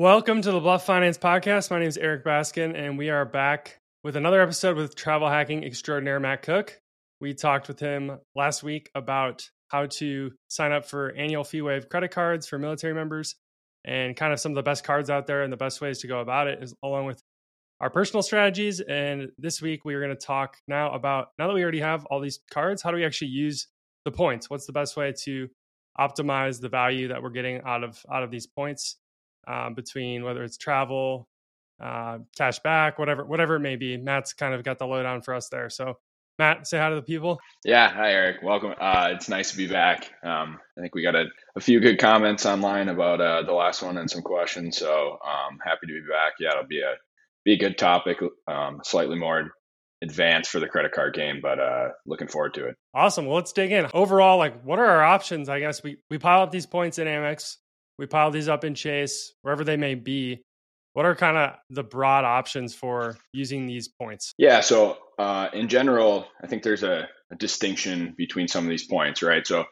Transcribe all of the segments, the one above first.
Welcome to the Bluff Finance Podcast. My name is Eric Baskin, and we are back with another episode with travel hacking extraordinaire Matt Koch. We talked with him last week about how to sign up for annual fee wave credit cards for military members and kind of some of the best cards out there and the best ways to go about it, is, along with our personal strategies. And this week, we are going to talk now about now that we already have all these cards, how do we actually use the points? What's the best way to optimize the value that we're getting out of out of these points? Um, between whether it's travel, uh, cash back, whatever, whatever it may be. Matt's kind of got the lowdown for us there. So, Matt, say hi to the people. Yeah, hi Eric. Welcome. Uh, it's nice to be back. Um, I think we got a, a, few good comments online about uh, the last one and some questions. So, um, happy to be back. Yeah, it'll be a be a good topic. Um, slightly more advanced for the credit card game, but uh, looking forward to it. Awesome. Well, let's dig in. Overall, like, what are our options? I guess we we pile up these points in Amex we pile these up in Chase, wherever they may be. What are kind of the broad options for using these points? Yeah, so uh, in general, I think there's a, a distinction between some of these points, right? So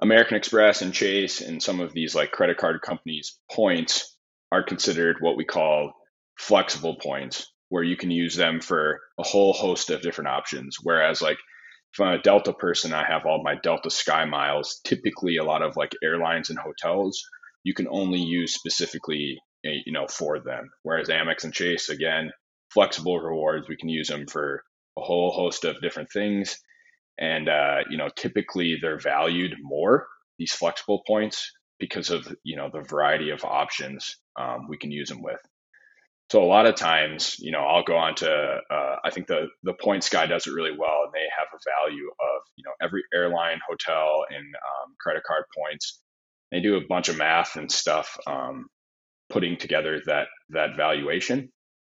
American Express and Chase and some of these like credit card companies' points are considered what we call flexible points, where you can use them for a whole host of different options. Whereas, like, if I'm a Delta person, I have all my Delta Sky miles, typically a lot of like airlines and hotels you can only use specifically eh, you know for them. Whereas amex and chase again flexible rewards. We can use them for a whole host of different things. And uh, you know typically they're valued more these flexible points because of you know the variety of options um, we can use them with. So a lot of times you know i'll go on to uh, i think the the points guy does it really well and they have a value of you know every airline hotel and um, credit card points they do a bunch of math and stuff um, putting together that that valuation.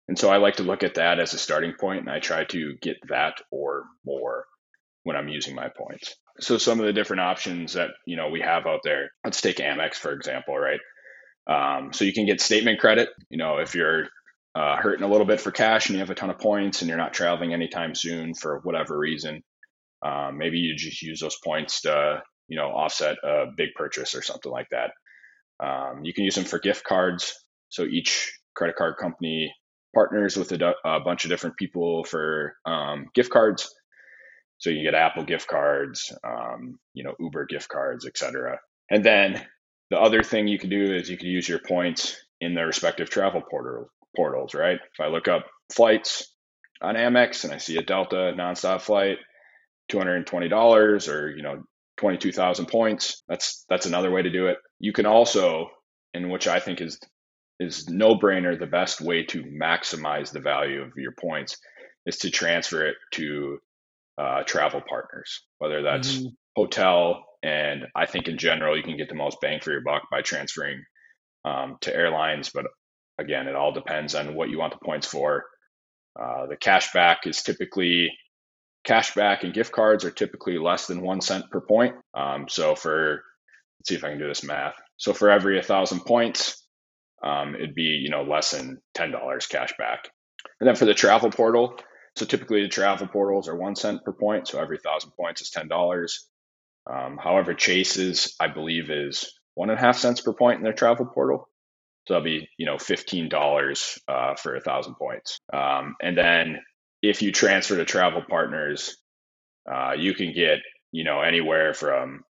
And so i like to look at that as a starting point and i try to get that or more when i'm using my points. So some of the different options that you know we have out there let's take amex for example right? Um, so you can get statement credit you know if you're uh, hurting a little bit for cash and you have a ton of points and you're not traveling anytime soon for whatever reason um, maybe you just use those points to you know, offset a big purchase or something like that. Um, you can use them for gift cards. So each credit card company partners with a, a bunch of different people for um, gift cards. So you get Apple gift cards, um, you know, Uber gift cards, etc. And then the other thing you can do is you can use your points in their respective travel portal, portals, right? If I look up flights on Amex and I see a Delta nonstop flight, $220 or, you know, 22,000 points. That's that's another way to do it. You can also, in which I think is is no brainer, the best way to maximize the value of your points is to transfer it to uh, travel partners, whether that's mm-hmm. hotel. And I think in general, you can get the most bang for your buck by transferring um, to airlines. But again, it all depends on what you want the points for. Uh, the cash back is typically Cashback and gift cards are typically less than one cent per point. Um, so for let's see if I can do this math. So for every thousand points, um, it'd be you know less than ten dollars cash back. And then for the travel portal, so typically the travel portals are one cent per point. So every thousand points is ten dollars. Um, however, Chase's I believe is one and a half cents per point in their travel portal. So that'll be you know fifteen dollars uh, for a thousand points. Um, and then if you transfer to travel partners, uh, you can get, you know, anywhere from,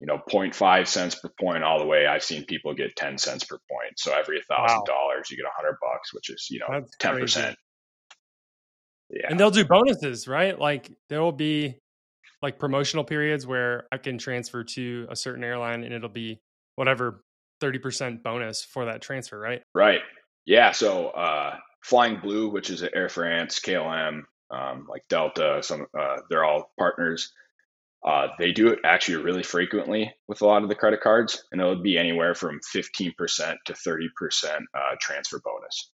you know, 0.5 cents per point all the way. I've seen people get 10 cents per point. So every thousand dollars, you get a hundred bucks, which is, you know, That's 10%. Crazy. Yeah. And they'll do bonuses, right? Like there will be like promotional periods where I can transfer to a certain airline and it'll be whatever 30% bonus for that transfer, right? Right. Yeah. So, uh, Flying Blue, which is Air France, KLM, um, like Delta, some uh, they're all partners. Uh, they do it actually really frequently with a lot of the credit cards, and it would be anywhere from 15% to 30% uh, transfer bonus.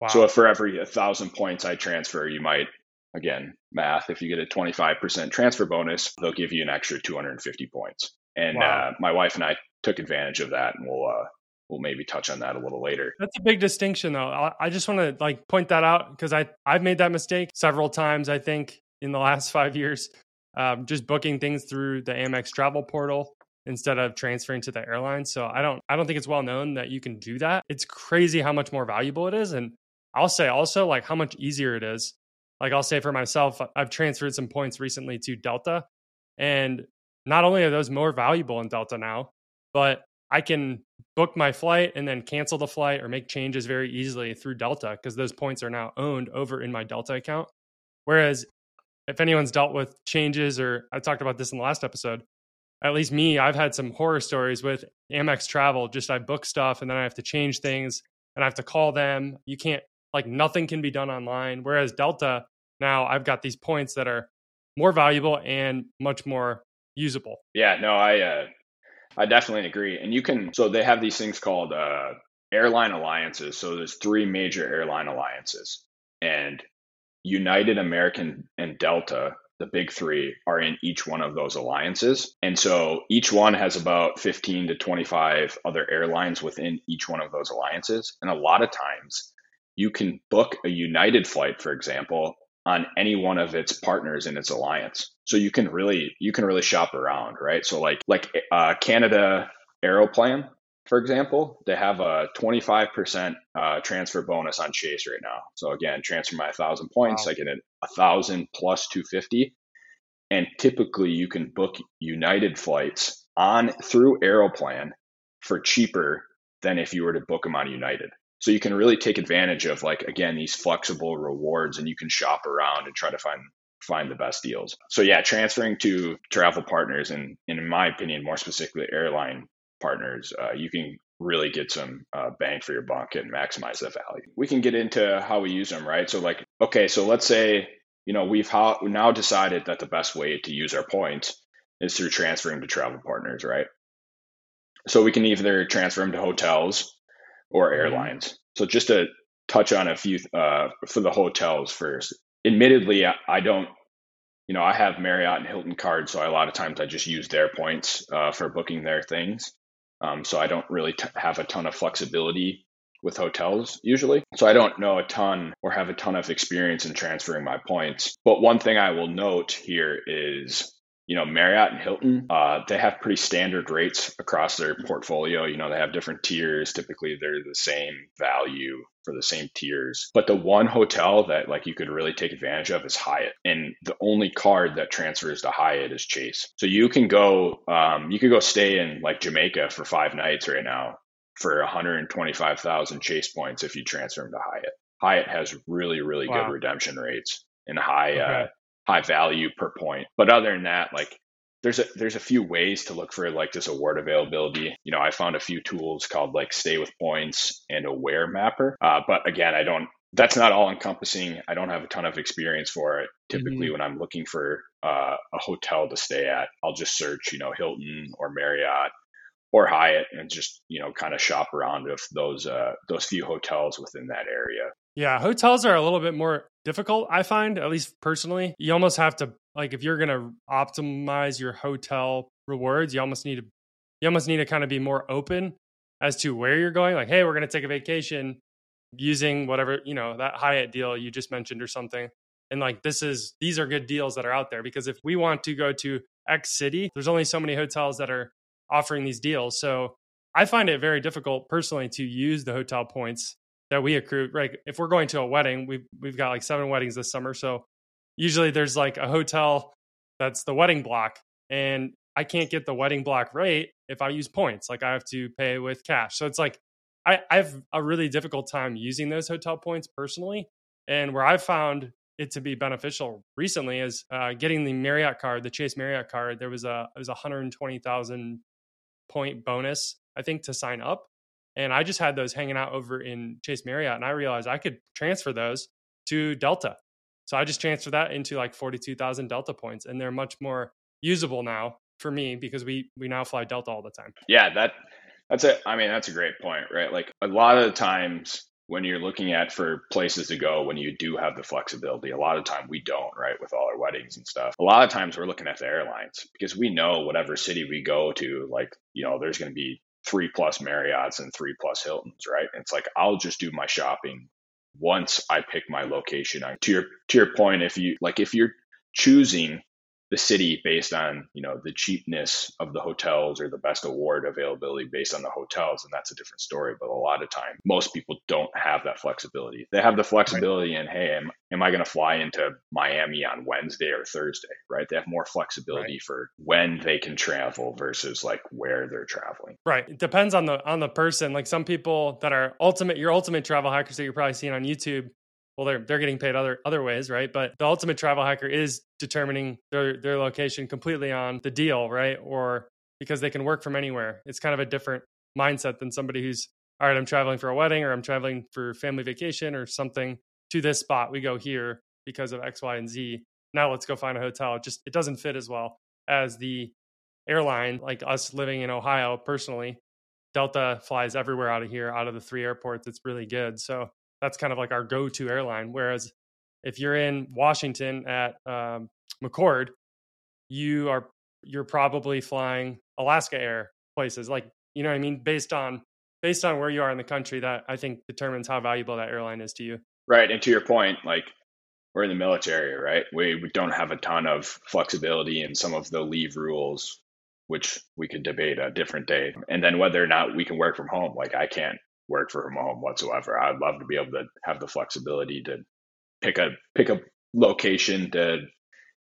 Wow. So if for every 1,000 points I transfer, you might, again, math, if you get a 25% transfer bonus, they'll give you an extra 250 points. And wow. uh, my wife and I took advantage of that, and we'll uh, we'll maybe touch on that a little later. That's a big distinction, though. I just want to like point that out because I I've made that mistake several times. I think in the last five years, um, just booking things through the Amex travel portal. instead of transferring to the airline. So I don't I don't think it's well known that you can do that. It's crazy how much more valuable it is and I'll say also like how much easier it is. Like I'll say for myself, I've transferred some points recently to Delta and not only are those more valuable in Delta now, but I can book my flight and then cancel the flight or make changes very easily through Delta because those points are now owned over in my Delta account. Whereas if anyone's dealt with changes, or I talked about this in the last episode, at least me, I've had some horror stories with Amex travel. Just I book stuff and then I have to change things and I have to call them. You can't, like, nothing can be done online. Whereas Delta, now I've got these points that are more valuable and much more usable. Yeah, no, I, uh, I definitely agree. And you can, so they have these things called uh, airline alliances. So there's three major airline alliances, and United, American, and Delta, the big three, are in each one of those alliances. And so each one has about 15 to 25 other airlines within each one of those alliances. And a lot of times you can book a United flight, for example, on any one of its partners in its alliance. So you can really you can really shop around, right? So like like uh, Canada Aeroplan, for example, they have a 25% uh, transfer bonus on Chase right now. So again, transfer my thousand points, wow. I get a thousand plus 250. And typically you can book United flights on through Aeroplan for cheaper than if you were to book them on United. So you can really take advantage of like again these flexible rewards and you can shop around and try to find find the best deals. So yeah, transferring to travel partners and, and in my opinion, more specifically airline partners, uh, you can really get some uh, bang for your buck and maximize the value. We can get into how we use them, right? So like, okay, so let's say you know we've now decided that the best way to use our points is through transferring to travel partners, right? So we can either transfer them to hotels or mm-hmm. airlines. So just to touch on a few uh, for the hotels first. Admittedly, I don't, you know, I have Marriott and Hilton cards, so a lot of times I just use their points uh, for booking their things. Um, so I don't really t- have a ton of flexibility with hotels usually. So I don't know a ton or have a ton of experience in transferring my points. But one thing I will note here is you know, Marriott and Hilton, uh, they have pretty standard rates across their portfolio. You know, they have different tiers. Typically, they're the same value for the same tiers. But the one hotel that like you could really take advantage of is Hyatt, and the only card that transfers to Hyatt is Chase. So you can go, um, you could go stay in like Jamaica for five nights right now for 125,000 Chase points if you transfer them to Hyatt. Hyatt has really, really wow. good redemption rates and high uh, okay. uh, high value per point. But other than that, like there's a there's a few ways to look for like this award availability. You know, I found a few tools called like Stay with Points and AwardMapper. Uh, but again, I don't. That's not all encompassing. I don't have a ton of experience for it. Typically, mm-hmm. when I'm looking for uh, a hotel to stay at, I'll just search, you know, Hilton or Marriott or Hyatt, and just you know, kind of shop around with those uh, those few hotels within that area. Yeah, hotels are a little bit more difficult, I find, at least personally. You almost have to like if you're going to optimize your hotel rewards, you almost need to you almost need to kind of be more open as to where you're going. Like, hey, we're going to take a vacation using whatever, you know, that Hyatt deal you just mentioned or something. And like this is these are good deals that are out there because if we want to go to X city, there's only so many hotels that are offering these deals. So I find it very difficult personally to use the hotel points that we accrue. Right, if we're going to a wedding, we've we've got like seven weddings this summer, so usually there's like a hotel that's the wedding block, and I can't get the wedding block rate if I use points. Like I have to pay with cash. So it's like I, I have a really difficult time using those hotel points personally. And where I've found it to be beneficial recently is uh, getting the Marriott card, the Chase Marriott card. There was a it was a hundred and twenty thousand point bonus, I think, to sign up. And I just had those hanging out over in Chase Marriott, and I realized I could transfer those to Delta. So I just transferred that into like 42,000 Delta points, and they're much more usable now for me because we we now fly Delta all the time. Yeah, that that's it. I mean, that's a great point, right? Like a lot of the times when you're looking at for places to go when you do have the flexibility a lot of time we don't right with all our weddings and stuff a lot of times we're looking at the airlines because we know whatever city we go to like you know there's going to be three plus Marriotts and three plus Hiltons, right? It's like I'll just do my shopping once I pick my location. To your to your point, if you like if you're choosing the city based on you know the cheapness of the hotels or the best award availability based on the hotels and that's a different story but a lot of time most people don't have that flexibility. They have the flexibility right. in hey am, am i going to fly into miami on wednesday or thursday right? They have more flexibility right. for when they can travel versus like where they're traveling. Right. It depends on the on the person. Like some people that are ultimate your ultimate travel hackers that you're probably seeing on youtube well they're they're getting paid other other ways right? But the ultimate travel hacker is determining their their location completely on the deal right? Or because they can work from anywhere. It's kind of a different mindset than somebody who's all right i'm traveling for a wedding or i'm traveling for family vacation or something to this spot. We go here because of x y and z. Now let's go find a hotel. It just it doesn't fit as well as the airline like us living in ohio personally. Delta flies everywhere out of here out of the three airports. It's really good. So that's kind of like our go-to airline. Whereas if you're in Washington at um, McChord, you are you're probably flying Alaska Air places like you know what I mean based on based on where you are in the country that I think determines how valuable that airline is to you. Right, and to your point, like we're in the military, right? We, we don't have a ton of flexibility in some of the leave rules, which we could debate a different day. And then whether or not we can work from home, like I can't work from home whatsoever. I'd love to be able to have the flexibility to pick a pick a location to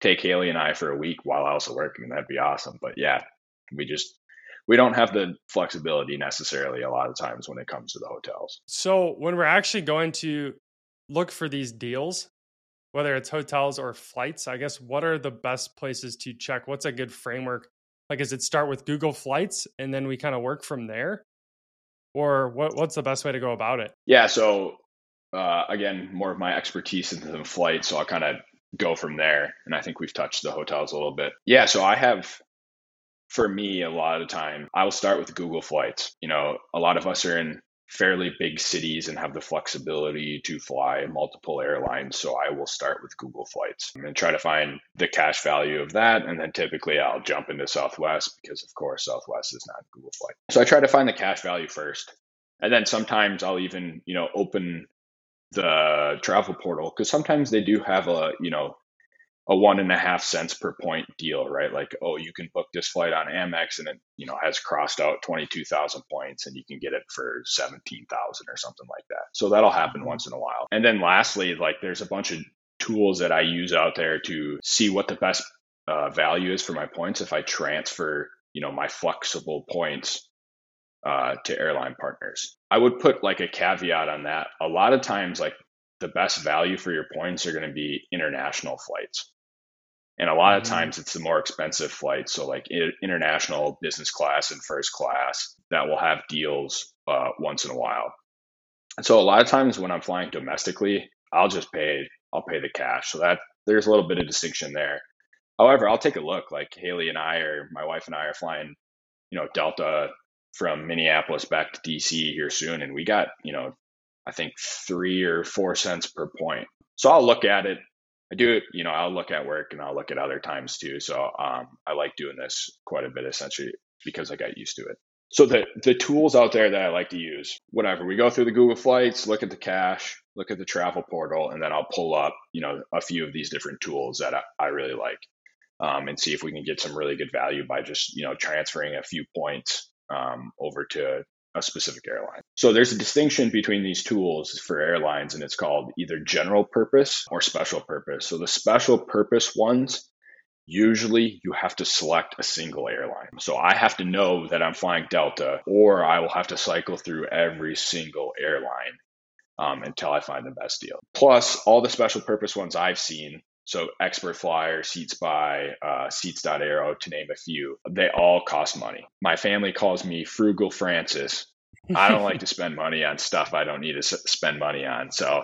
take Haley and I for a week while also working. That'd be awesome. But yeah, we just we don't have the flexibility necessarily a lot of times when it comes to the hotels. So when we're actually going to look for these deals, whether it's hotels or flights, I guess what are the best places to check? What's a good framework? Like, does it start with Google Flights and then we kind of work from there? Or what, what's the best way to go about it? Yeah. So uh, again, more of my expertise is in flight, so I'll kind of go from there. And I think we've touched the hotels a little bit. Yeah. So I have, for me, a lot of the time, I will start with Google Flights. You know, a lot of us are in fairly big cities and have the flexibility to fly multiple airlines. So I will start with Google Flights and try to find the cash value of that. And then typically I'll jump into Southwest because, of course, Southwest is not Google Flight. So I try to find the cash value first. And then sometimes I'll even, you know, open the travel portal because sometimes they do have a, you know, a one and a half cents per point deal, right? Like, oh, you can book this flight on Amex and it, you know, has crossed out 22,000 points and you can get it for 17,000 or something like that. So that'll happen mm-hmm. once in a while. And then lastly, like there's a bunch of tools that I use out there to see what the best uh, value is for my points if I transfer, you know, my flexible points uh, to airline partners. I would put like a caveat on that. A lot of times, like the best value for your points are going to be international flights. And a lot of mm-hmm. times it's the more expensive flights. So, like international business class and first class, that will have deals uh, once in a while. And so, a lot of times when I'm flying domestically, I'll just pay, I'll pay the cash. So, that there's a little bit of distinction there. However, I'll take a look. Like Haley and I, or my wife and I, are flying, you know, Delta from Minneapolis back to DC here soon. And we got, you know, I think three or four cents per point. So I'll look at it I do it, you know, I'll look at work and I'll look at other times too. So um, I like doing this quite a bit essentially because I got used to it. So the the tools out there that I like to use, whatever, we go through the Google Flights, look at the cash, look at the travel portal, and then I'll pull up, you know, a few of these different tools that I, I really like, um, and see if we can get some really good value by just you know transferring a few points um, over to a specific airline. So there's a distinction between these tools for airlines, and it's called either general purpose or special purpose. So the special purpose ones, usually you have to select a single airline. So I have to know that I'm flying Delta, or I will have to cycle through every single airline um, until I find the best deal. Plus, all the special purpose ones I've seen so Expert Flyer, SeatSpy, uh, Seats.aero, to name a few, they all cost money. My family calls me Frugal Francis. I don't like to spend money on stuff I don't need to s- spend money on. So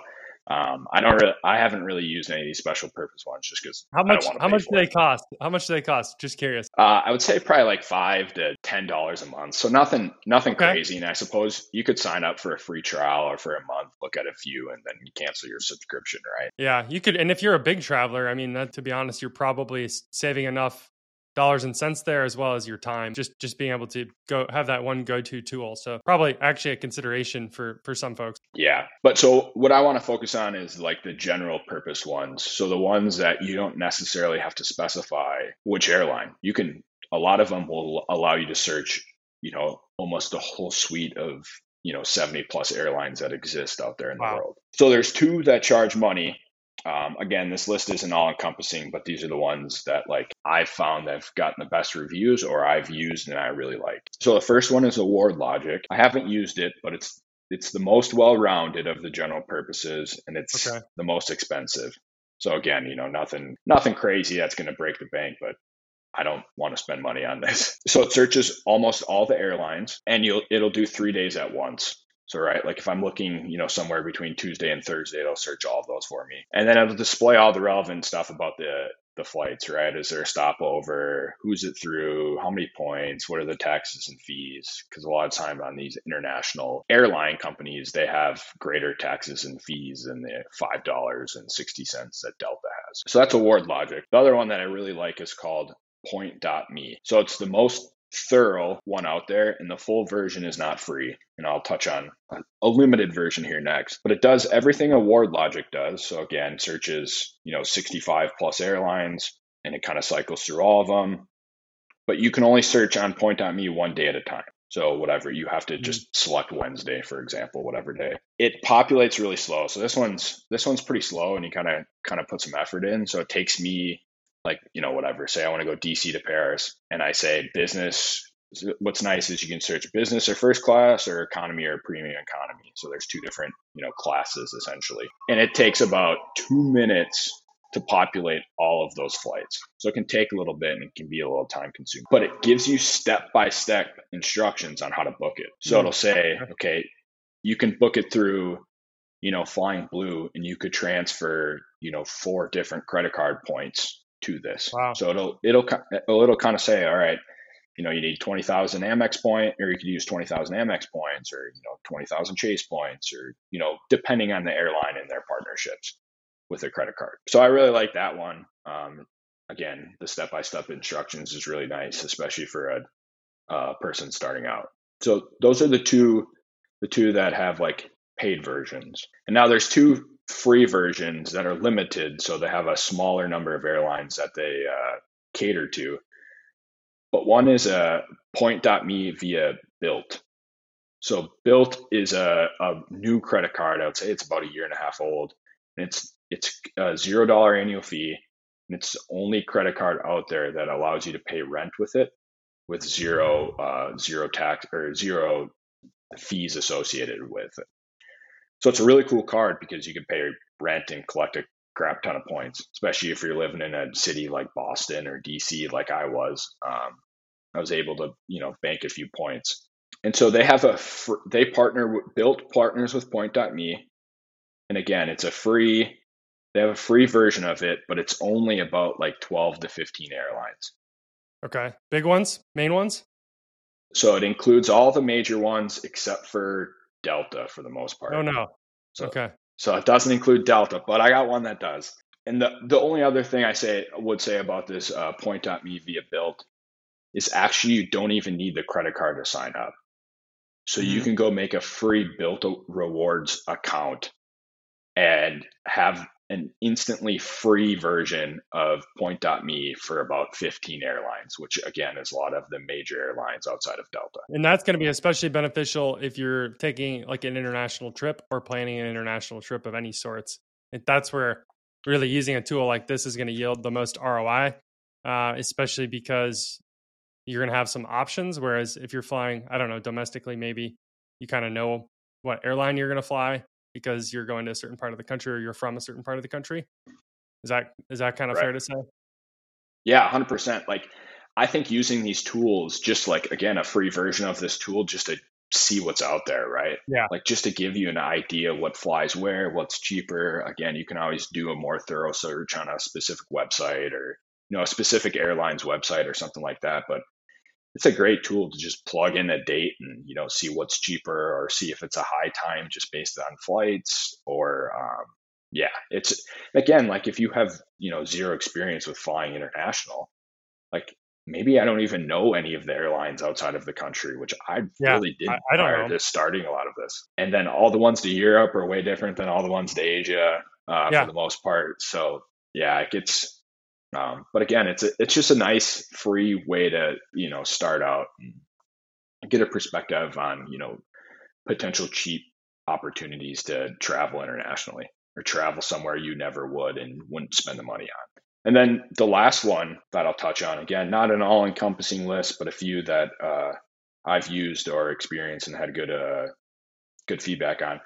um, I don't really, I haven't really used any of these special purpose ones just because. How much? How much do they cost? How much do they cost? Just curious. Uh, I would say probably like five to ten dollars a month. So nothing, nothing okay. crazy. And I suppose you could sign up for a free trial or for a month, look at a few, and then cancel your subscription, right? Yeah, you could. And if you're a big traveler, I mean, that, to be honest, you're probably saving enough dollars and cents there as well as your time just just being able to go have that one go-to tool. So probably actually a consideration for for some folks. Yeah. But so what i want to focus on is like the general purpose ones. So the ones that you don't necessarily have to specify which airline. You can a lot of them will allow you to search you know almost the whole suite of you know 70 plus airlines that exist out there in wow. the world. So there's two that charge money um, again, this list isn't all encompassing, but these are the ones that like I've found that have gotten the best reviews or I've used and I really like. So the first one is Award Logic. I haven't used it, but it's it's the most well-rounded of the general purposes and it's okay. the most expensive. So again, you know, nothing nothing crazy that's going to break the bank, but I don't want to spend money on this. So it searches almost all the airlines and you'll it'll do 3 days at once. So, right, like if I'm looking, you know, somewhere between Tuesday and Thursday, it'll search all of those for me. And then it'll display all the relevant stuff about the the flights, right? Is there a stopover? Who's it through? How many points? What are the taxes and fees? Because a lot of time on these international airline companies, they have greater taxes and fees than the five dollars and sixty cents that Delta has. So that's award logic. The other one that I really like is called Point.me. So it's the most thorough one out there, and the full version is not free. And I'll touch on a limited version here next. But it does everything Award Logic does. So again, searches you know 65 plus airlines, and it kind of cycles through all of them. But you can only search on Point.me one day at a time. So whatever you have to just mm-hmm. select Wednesday, for example, whatever day. It populates really slow. So this one's this one's pretty slow, and you kind of kind of put some effort in. So it takes me like you know whatever. Say i want to go dc to paris and i say business what's nice is you can search business or first class or economy or premium economy. So there's two different you know classes essentially. And it takes about two minutes to populate all of those flights. So it can take a little bit and it can be a little time consuming but it gives you step by step instructions on how to book it. So it'll mm-hmm. say okay you can book it through you know flying blue and you could transfer you know four different credit card points to this. Wow. So it'll it'll it'll kind of say, all right, you know, you need twenty thousand Amex point, or you could use twenty thousand Amex points, or you know, twenty thousand Chase points, or you know, depending on the airline and their partnerships with their credit card. So I really like that one. Um, again, the step by step instructions is really nice, especially for a, a person starting out. So those are the two the two that have like paid versions. And now there's two free versions that are limited, so they have a smaller number of airlines that they uh, cater to. But one is a Point.me via Bilt. So Bilt is a, a new credit card. I would say it's about a year and a half old. And it's it's a zero dollar annual fee, and it's the only credit card out there that allows you to pay rent with it, with zero uh, zero tax or zero fees associated with it. So it's a really cool card because you can pay rent and collect a crap ton of points, especially if you're living in a city like Boston or DC, like I was. Um, I was able to, you know, bank a few points. And so they have a, fr- they partner, Bilt partners with Point.me. And again, it's a free, they have a free version of it, but it's only about like 12 to 15 airlines. Okay. Big ones, main ones? So it includes all the major ones except for Delta for the most part. Oh no. So, okay. So it doesn't include Delta, but I got one that does. And the the only other thing I say would say about this uh, Point.me via Bilt is actually you don't even need the credit card to sign up. So you can go make a free Bilt rewards account and have an instantly free version of point.me for about 15 airlines which again is a lot of the major airlines outside of delta. And that's going to be especially beneficial if you're taking like an international trip or planning an international trip of any sorts. And that's where really using a tool like this is going to yield the most roi uh, especially because you're going to have some options whereas if you're flying i don't know domestically maybe you kind of know what airline you're going to fly because you're going to a certain part of the country or you're from a certain part of the country. Is that is that kind of right. fair to say? Yeah, hundred percent. Like I think using these tools, just like again, a free version of this tool, just to see what's out there, right? Yeah. Like just to give you an idea what flies where, what's cheaper. Again, you can always do a more thorough search on a specific website or you know a specific airline's website or something like that. But it's a great tool to just plug in a date and you know see what's cheaper or see if it's a high time just based on flights or um, yeah it's again like if you have you know zero experience with flying international like maybe I don't even know any of the airlines outside of the country, which I yeah, really did I, I prior to starting a lot of this. And then all the ones to Europe are way different than all the ones to Asia uh, yeah. for the most part. So yeah, it gets. Um, but again, it's a, it's just a nice free way to you know start out and get a perspective on you know potential cheap opportunities to travel internationally or travel somewhere you never would and wouldn't spend the money on. And then the last one that I'll touch on again, not an all encompassing list, but a few that uh, I've used or experienced and had good uh, good feedback on.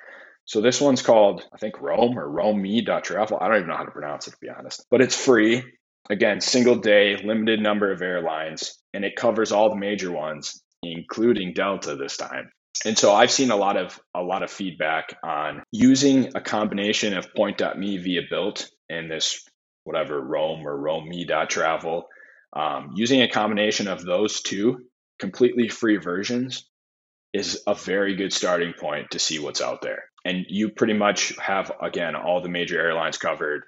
So this one's called, I think Rome or Roame.travel. I don't even know how to pronounce it to be honest, but it's free. Again, single day, limited number of airlines, and it covers all the major ones, including Delta this time. And so I've seen a lot of a lot of feedback on using a combination of point.me via Bilt and this whatever Rome or Roame.travel, um, using a combination of those two completely free versions is a very good starting point to see what's out there. And you pretty much have again all the major airlines covered,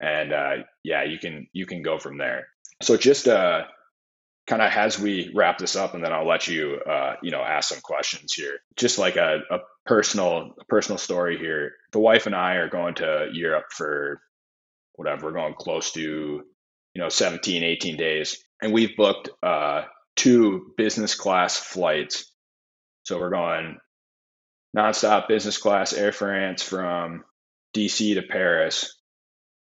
and uh, yeah, you can you can go from there. So just uh, kind of as we wrap this up, and then I'll let you uh, you know ask some questions here. Just like a, a personal a personal story here. The wife and I are going to Europe for whatever. We're going close to, you know, 17, 18 days. And we've booked uh, two business class flights. So we're going nonstop business class Air France from DC to Paris.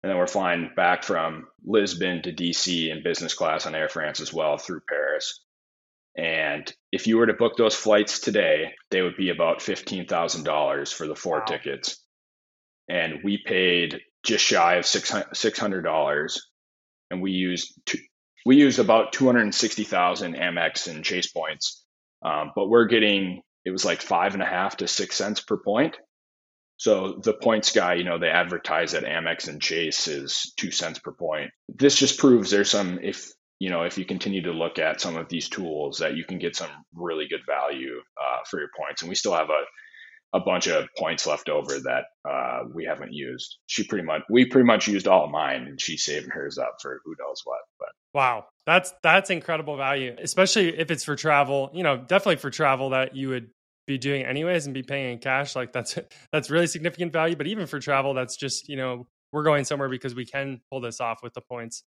And then we're flying back from Lisbon to DC in business class on Air France as well through Paris. And if you were to book those flights today, they would be about $15,000 for the four wow. tickets. And we paid just shy of six hundred dollars, and we used two, we used about two hundred and sixty thousand Amex and Chase points, um, but we're getting it was like five and a half to six cents per point. So the points guy, you know, they advertise that Amex and Chase is two cents per point. This just proves there's some if you know if you continue to look at some of these tools that you can get some really good value uh, for your points, and we still have a a bunch of points left over that uh, we haven't used. She pretty much we pretty much used all of mine, and she's saving hers up for who knows what. But wow, that's that's incredible value, especially if it's for travel. You know, definitely for travel that you would be doing anyways and be paying in cash. Like that's that's really significant value. But even for travel, that's just you know we're going somewhere because we can pull this off with the points.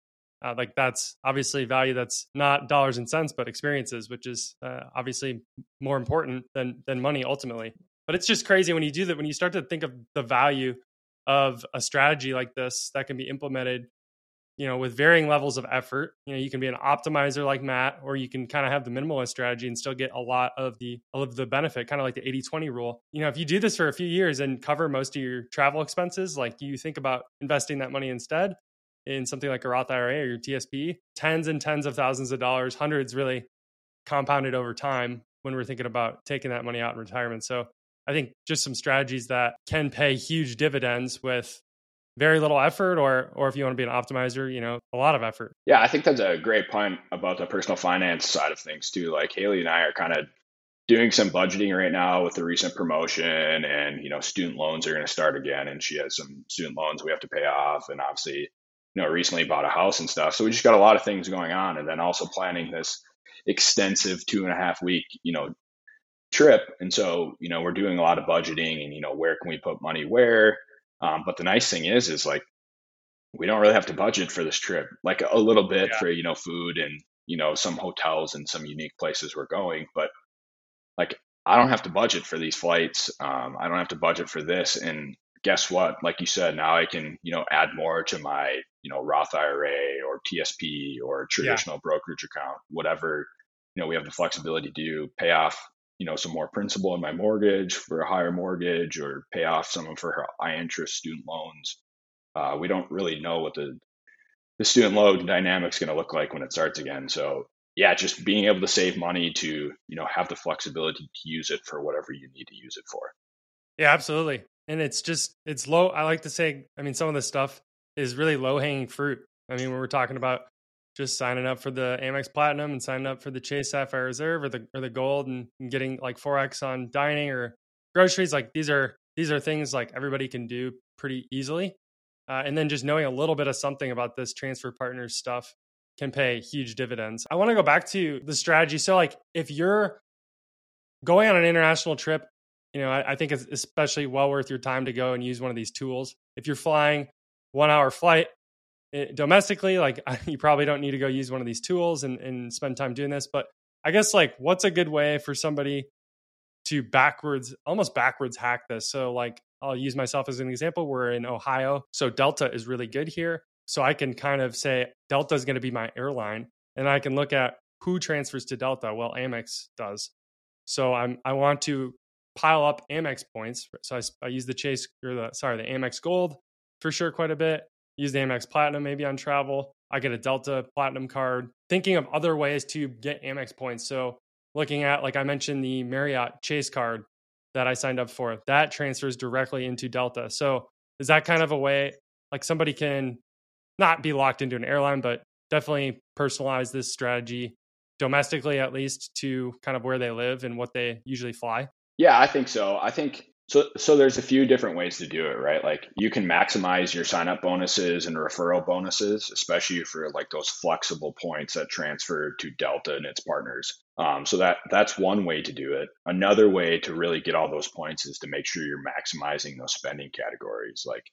Uh, like that's obviously value that's not dollars and cents but experiences which is uh, obviously more important than than money ultimately but it's just crazy when you do that, when you start to think of the value of a strategy like this that can be implemented, you know, with varying levels of effort. You know, you can be an optimizer like Matt, or you can kind of have the minimalist strategy and still get a lot of the of the benefit, kind of like the 80-20 rule. You know, if you do this for a few years and cover most of your travel expenses, like you think about investing that money instead in something like a Roth IRA or your TSP, tens and tens of thousands of dollars, hundreds really compounded over time when we're thinking about taking that money out in retirement. So I think just some strategies that can pay huge dividends with very little effort or or if you want to be an optimizer, you know, a lot of effort. Yeah, I think that's a great point about the personal finance side of things too. Like Haley and I are kind of doing some budgeting right now with the recent promotion and you know student loans are going to start again and she has some student loans we have to pay off and obviously you know recently bought a house and stuff so we just got a lot of things going on and then also planning this extensive two and a half week you know trip. And so, you know, we're doing a lot of budgeting and, you know, where can we put money where? Um, but the nice thing is, is like, we don't really have to budget for this trip, like a little bit yeah. for, you know, food and, you know, some hotels and some unique places we're going. But like, I don't have to budget for these flights. Um, I don't have to budget for this. And guess what? Like you said, now I can, you know, add more to my, you know, Roth IRA or TSP or traditional yeah. brokerage account, whatever, you know, we have the flexibility to pay off you know some more principal in my mortgage for a higher mortgage or pay off some of her high interest student loans. Uh, we don't really know what the the student loan dynamic is going to look like when it starts again. So yeah just being able to save money to you know have the flexibility to use it for whatever you need to use it for. Yeah absolutely. And it's just it's low i like to say i mean some of this stuff is really low hanging fruit. I mean when we're talking about just signing up for the Amex Platinum and signing up for the Chase Sapphire Reserve or the or the Gold and, and getting like forex on dining or groceries. Like these are these are things like everybody can do pretty easily. Uh, and then just knowing a little bit of something about this transfer partners stuff can pay huge dividends. I want to go back to the strategy. So, like, if you're going on an international trip, you know, I, I, think it's especially well worth your time to go and use one of these tools. If you're flying one hour flight eh, domestically, like you probably don't need to go use one of these tools and, and spend time doing this. But I guess like what's a good way for somebody to backwards, almost backwards hack this? So like I'll use myself as an example. We're in Ohio. So Delta is really good here. So I can kind of say Delta is going to be my airline and I can look at who transfers to Delta. Well, Amex does. So I'm I want to pile up Amex points. So I, I use the Chase or the sorry the Amex Gold for sure quite a bit. Use the Amex Platinum maybe on travel. I get a Delta Platinum card. Thinking of other ways to get Amex points. So looking at like I mentioned the Marriott Chase card that I signed up for that transfers directly into Delta. So is that kind of a way like somebody can not be locked into an airline, but definitely personalize this strategy domestically at least to kind of where they live and what they usually fly? Yeah, I think so. I think so so there's a few different ways to do it, right? Like you can maximize your sign up bonuses and referral bonuses, especially for like those flexible points that transfer to Delta and its partners. Um, so that that's one way to do it. Another way to really get all those points is to make sure you're maximizing those spending categories. Like,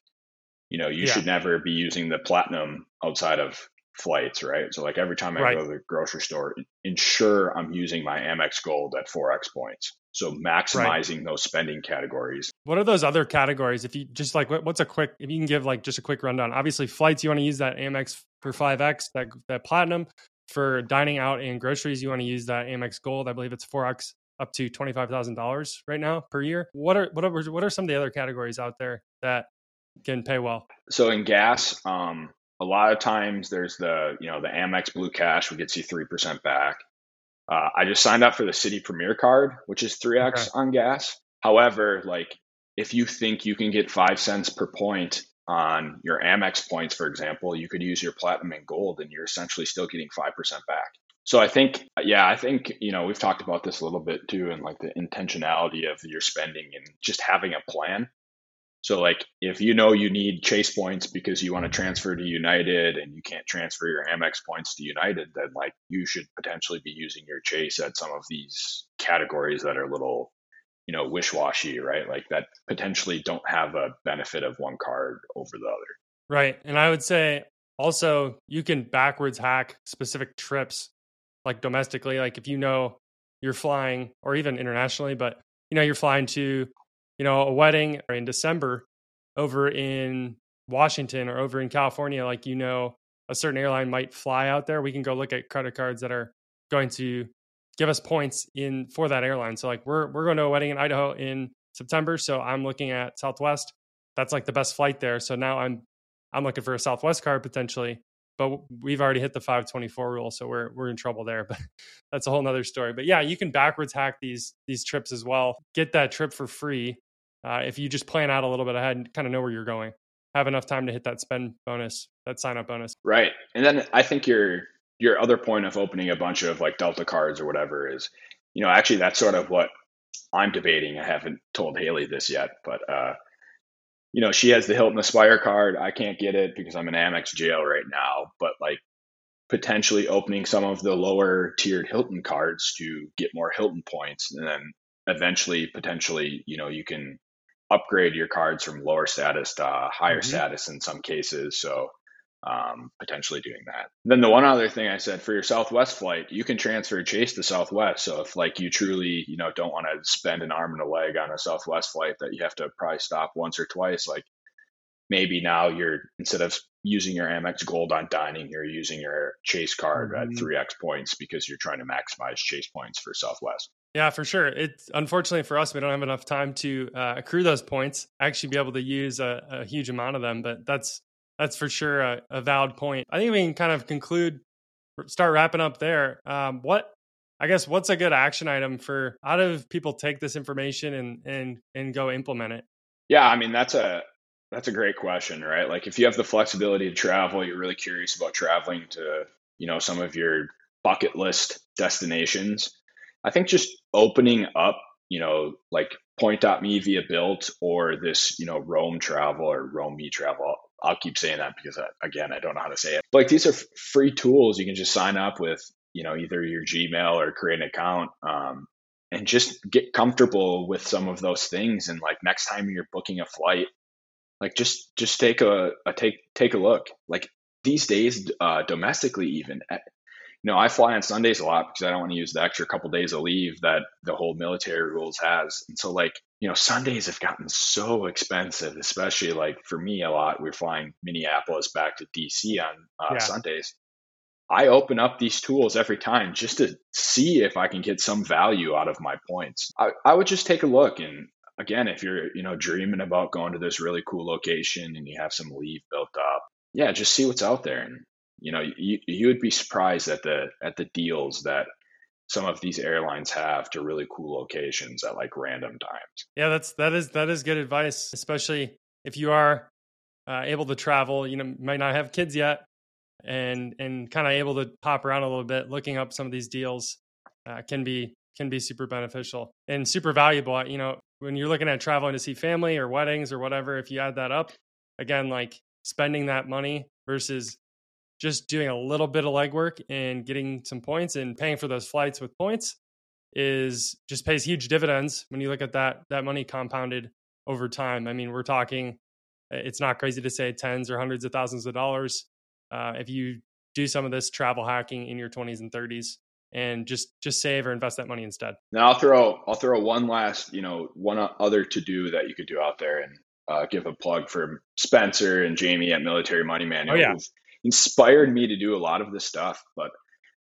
you know, you yeah. should never be using the platinum outside of flights, right? So like every time I right. go to the grocery store, ensure I'm using my Amex Gold at 4x points. So maximizing right. those spending categories. What are those other categories? If you just like, what's a quick, if you can give like just a quick rundown. Obviously, flights, you want to use that Amex for 5x, that, that platinum. For dining out and groceries, you want to use that Amex Gold. I believe it's 4x up to $25,000 right now per year. What are, what are, what are some of the other categories out there that can pay well? So in gas, um, a lot of times there's the you know the Amex Blue Cash, which gets you three percent back. Uh, I just signed up for the Citi Premier card, which is three x okay. on gas. However, like if you think you can get five cents per point on your Amex points, for example, you could use your platinum and gold, and you're essentially still getting five percent back. So I think, yeah, I think you know we've talked about this a little bit too, and like the intentionality of your spending and just having a plan. So like if you know you need Chase points because you want to transfer to United and you can't transfer your Amex points to United, then like you should potentially be using your Chase at some of these categories that are a little, you know, wish-washy, right? Like that potentially don't have a benefit of one card over the other. Right. And I would say also you can backwards hack specific trips like domestically like if you know you're flying or even internationally but you know you're flying to you know, a wedding in December over in Washington or over in California, like you know, a certain airline might fly out there, we can go look at credit cards that are going to give us points in for that airline. So like we're we're going to a wedding in Idaho in September, so I'm looking at Southwest. That's like the best flight there. So now I'm I'm looking for a Southwest card potentially but we've already hit the 524 rule so we're we're in trouble there but that's a whole nother story. But yeah you can backwards hack these these trips as well. Get that trip for free uh, if you just plan out a little bit ahead and kind of know where you're going. Have enough time to hit that spend bonus that sign up bonus. Right and then i think your your other point of opening a bunch of like delta cards or whatever is you know actually that's sort of what i'm debating. I haven't told haley this yet but uh you know, she has the Hilton Aspire card. I can't get it because I'm in Amex jail right now, but like potentially opening some of the lower tiered Hilton cards to get more Hilton points. And then eventually, potentially, you know, you can upgrade your cards from lower status to higher mm-hmm. status in some cases. So um, potentially doing that. Then the one other thing I said for your Southwest flight, you can transfer Chase to Southwest. So if like you truly, you know, don't want to spend an arm and a leg on a Southwest flight that you have to probably stop once or twice, like maybe now you're instead of using your Amex Gold on dining, you're using your Chase card mm-hmm. at three X points because you're trying to maximize Chase points for Southwest. Yeah, for sure. It's unfortunately for us, we don't have enough time to uh, accrue those points. Actually, be able to use a, a huge amount of them, but that's that's for sure a, a, valid point. I think we can kind of conclude, start wrapping up there. Um, what I guess what's a good action item for how do people take this information and and and go implement it? Yeah, I mean that's a that's a great question, right? Like if you have the flexibility to travel, you're really curious about traveling to, you know, some of your bucket list destinations. I think just opening up, you know, like point.me via Bilt or this, you know, Roam travel or Roam me travel I'll keep saying that because I, again, I don't know how to say it. Like these are free tools. You can just sign up with, you know, either your Gmail or create an account. Um, and just get comfortable with some of those things. And like next time you're booking a flight, like just just take a, a take take a look. Like these days, uh, domestically, even know, I fly on Sundays a lot because I don't want to use the extra couple days of leave that the whole military rules has. And so, like, you know, Sundays have gotten so expensive, especially like for me a lot. We're flying Minneapolis back to DC on uh, yeah. Sundays. I open up these tools every time just to see if I can get some value out of my points. I, I would just take a look and again, if you're, you know, dreaming about going to this really cool location and you have some leave built up, yeah, just see what's out there. And you know, you, you would be surprised at the at the deals that some of these airlines have to really cool locations at like random times. Yeah, that's that is that is good advice, especially if you are uh, able to travel. You know, might not have kids yet, and and kind of able to pop around a little bit. Looking up some of these deals uh, can be can be super beneficial and super valuable. You know, when you're looking at traveling to see family or weddings or whatever, if you add that up, again, like spending that money versus just doing a little bit of legwork and getting some points and paying for those flights with points is just pays huge dividends when you look at that that money compounded over time. I mean, we're talking it's not crazy to say tens or hundreds of thousands of dollars uh, if you do some of this travel hacking in your 20s and 30s and just just save or invest that money instead. Now I'll throw I'll throw one last you know one other to do that you could do out there and uh, give a plug for Spencer and Jamie at Military Money Manual. Oh, yeah inspired me to do a lot of this stuff, but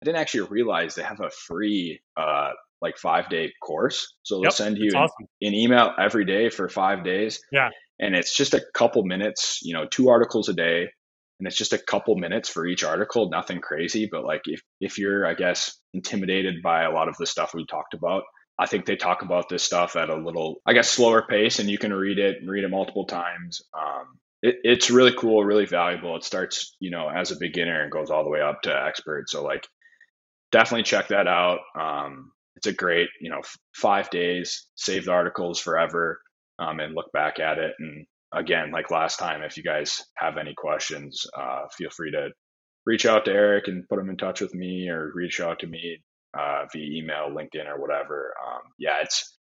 I didn't actually realize they have a free uh, like five day course. So they'll yep, send you awesome. an, email every day for five days. Yeah. And it's just a couple minutes, you know, two articles a day. And it's just a couple minutes for each article, nothing crazy. But like if, if you're, I guess, intimidated by a lot of the stuff we talked about, I think they talk about this stuff at a little, I guess, slower pace and you can read it, read it multiple times. Um, it, it's really cool, really valuable. It starts, you know, as a beginner and goes all the way up to expert. So like, definitely check that out. Um, it's a great, you know, f- five days, save the articles forever, um, and look back at it. And again, like last time, if you guys have any questions, uh, feel free to reach out to Eric and put him in touch with me, or reach out to me uh, via email, LinkedIn, or whatever. Um, yeah, it's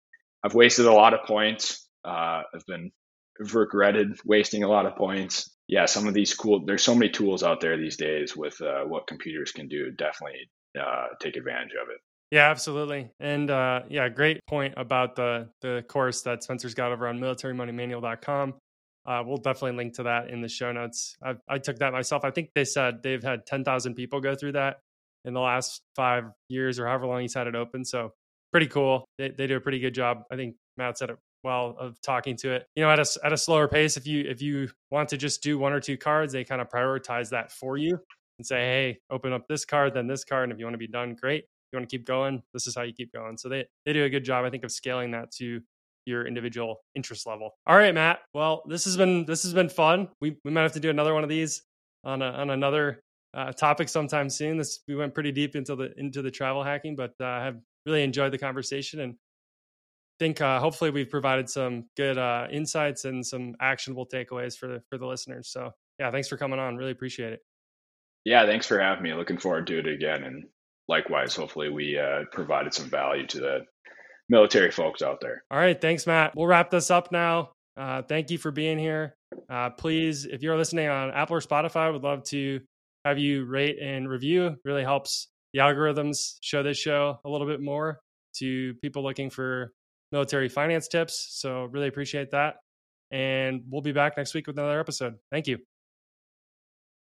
I've wasted a lot of points. Uh, I've been regretted wasting a lot of points. Yeah, some of these cool. There's so many tools out there these days with uh, what computers can do. Definitely uh, take advantage of it. Yeah, absolutely. And uh, yeah, great point about the the course that Spencer's got over on militarymoneymanual.com. Uh, we'll definitely link to that in the show notes. I, I took that myself. I think they said they've had 10,000 people go through that in the last five years or however long he's had it open. So pretty cool. They, they do a pretty good job. I think Matt said it well of talking to it. You know, at a at a slower pace, if you if you want to just do one or two cards, they kind of prioritize that for you and say, hey, open up this card, then this card, and if you want to be done, great. If you want to keep going, this is how you keep going. So they they do a good job, I think, of scaling that to your individual interest level. All right, Matt. Well, this has been this has been fun. We we might have to do another one of these on a, on another uh, topic sometime soon. This we went pretty deep into the into the travel hacking, but uh, I have really enjoyed the conversation and think uh, hopefully we've provided some good uh, insights and some actionable takeaways for the for the listeners. So yeah, thanks for coming on. Really appreciate it. Yeah, thanks for having me. Looking forward to it again, and likewise, hopefully we uh, provided some value to the military folks out there. All right, thanks, Matt. We'll wrap this up now. Uh, thank you for being here. Uh, please, if you're listening on Apple or Spotify, would love to have you rate and review. It really helps the algorithms show this show a little bit more to people looking for military finance tips. So, really appreciate that. And we'll be back next week with another episode. Thank you.